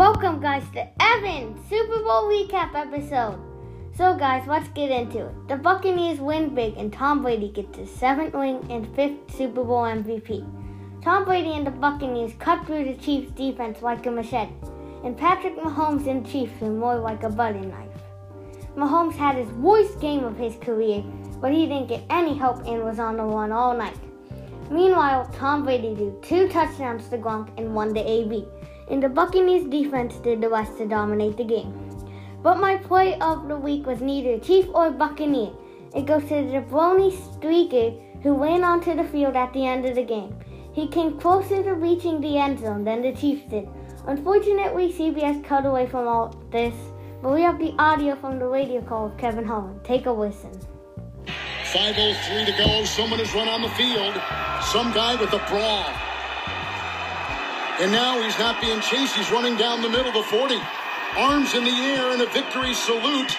Welcome, guys, to Evan's Super Bowl recap episode. So, guys, let's get into it. The Buccaneers win big, and Tom Brady gets his seventh ring and fifth Super Bowl MVP. Tom Brady and the Buccaneers cut through the Chiefs' defense like a machete, and Patrick Mahomes and Chiefs were more like a butter knife. Mahomes had his worst game of his career, but he didn't get any help and was on the run all night. Meanwhile, Tom Brady threw two touchdowns to Gronk and one to AB and the Buccaneers defense did the rest to dominate the game. But my play of the week was neither Chief or Buccaneer. It goes to the Brony Streaker who went onto the field at the end of the game. He came closer to reaching the end zone than the Chiefs did. Unfortunately, CBS cut away from all this, but we have the audio from the radio call of Kevin Harlan. Take a listen. 5.03 to go. Someone has run on the field. Some guy with a brawl. And now he's not being chased. He's running down the middle, the 40. Arms in the air in a victory salute.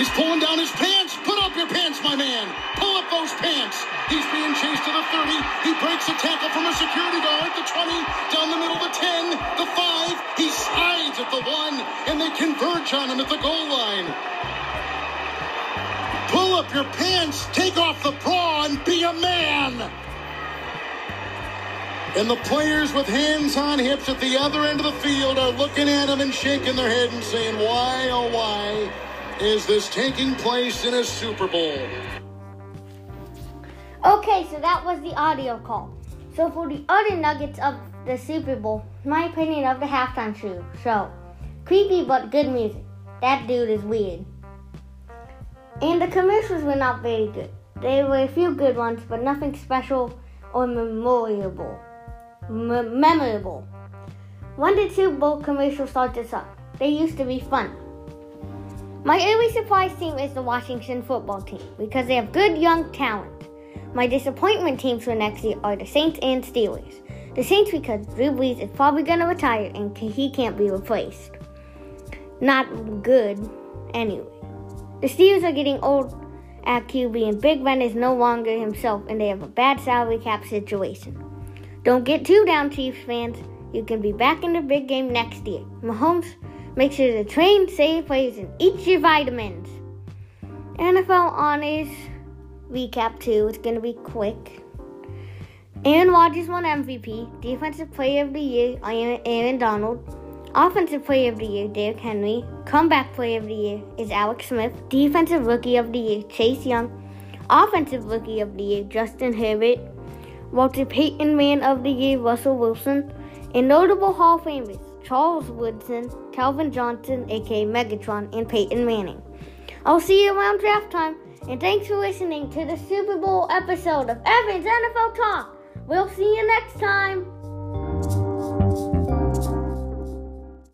He's pulling down his pants. Put up your pants, my man. Pull up those pants. He's being chased to the 30. He breaks a tackle from a security guard. The 20, down the middle, the 10, the 5. He slides at the 1, and they converge on him at the goal line. Pull up your pants, take off the bra, and be a man. And the players with hands on hips at the other end of the field are looking at him and shaking their head and saying, Why, oh, why is this taking place in a Super Bowl? Okay, so that was the audio call. So for the other nuggets of the Super Bowl, my opinion of the halftime show. So, creepy but good music. That dude is weird. And the commercials were not very good. There were a few good ones, but nothing special or memorable m- memorable. When the Super Bowl commercial started up, they used to be fun. My early surprise team is the Washington football team because they have good young talent. My disappointment teams for next year are the Saints and Steelers. The Saints because Drew Brees is probably going to retire and he can't be replaced. Not good, anyway. The Steelers are getting old at QB and Big Ben is no longer himself and they have a bad salary cap situation. Don't get too down, Chiefs fans. You can be back in the big game next year. Mahomes, make sure to train, save plays, and eat your vitamins. NFL Honors recap too. It's going to be quick. Aaron Rodgers won MVP. Defensive Player of the Year, Aaron Donald. Offensive Player of the Year, Derrick Henry. Comeback Player of the Year is Alex Smith. Defensive Rookie of the Year, Chase Young. Offensive Rookie of the Year, Justin Herbert. Walter Payton Man of the Year Russell Wilson, and notable Hall of Famers Charles Woodson, Calvin Johnson, aka Megatron, and Peyton Manning. I'll see you around draft time, and thanks for listening to the Super Bowl episode of Evan's NFL Talk. We'll see you next time.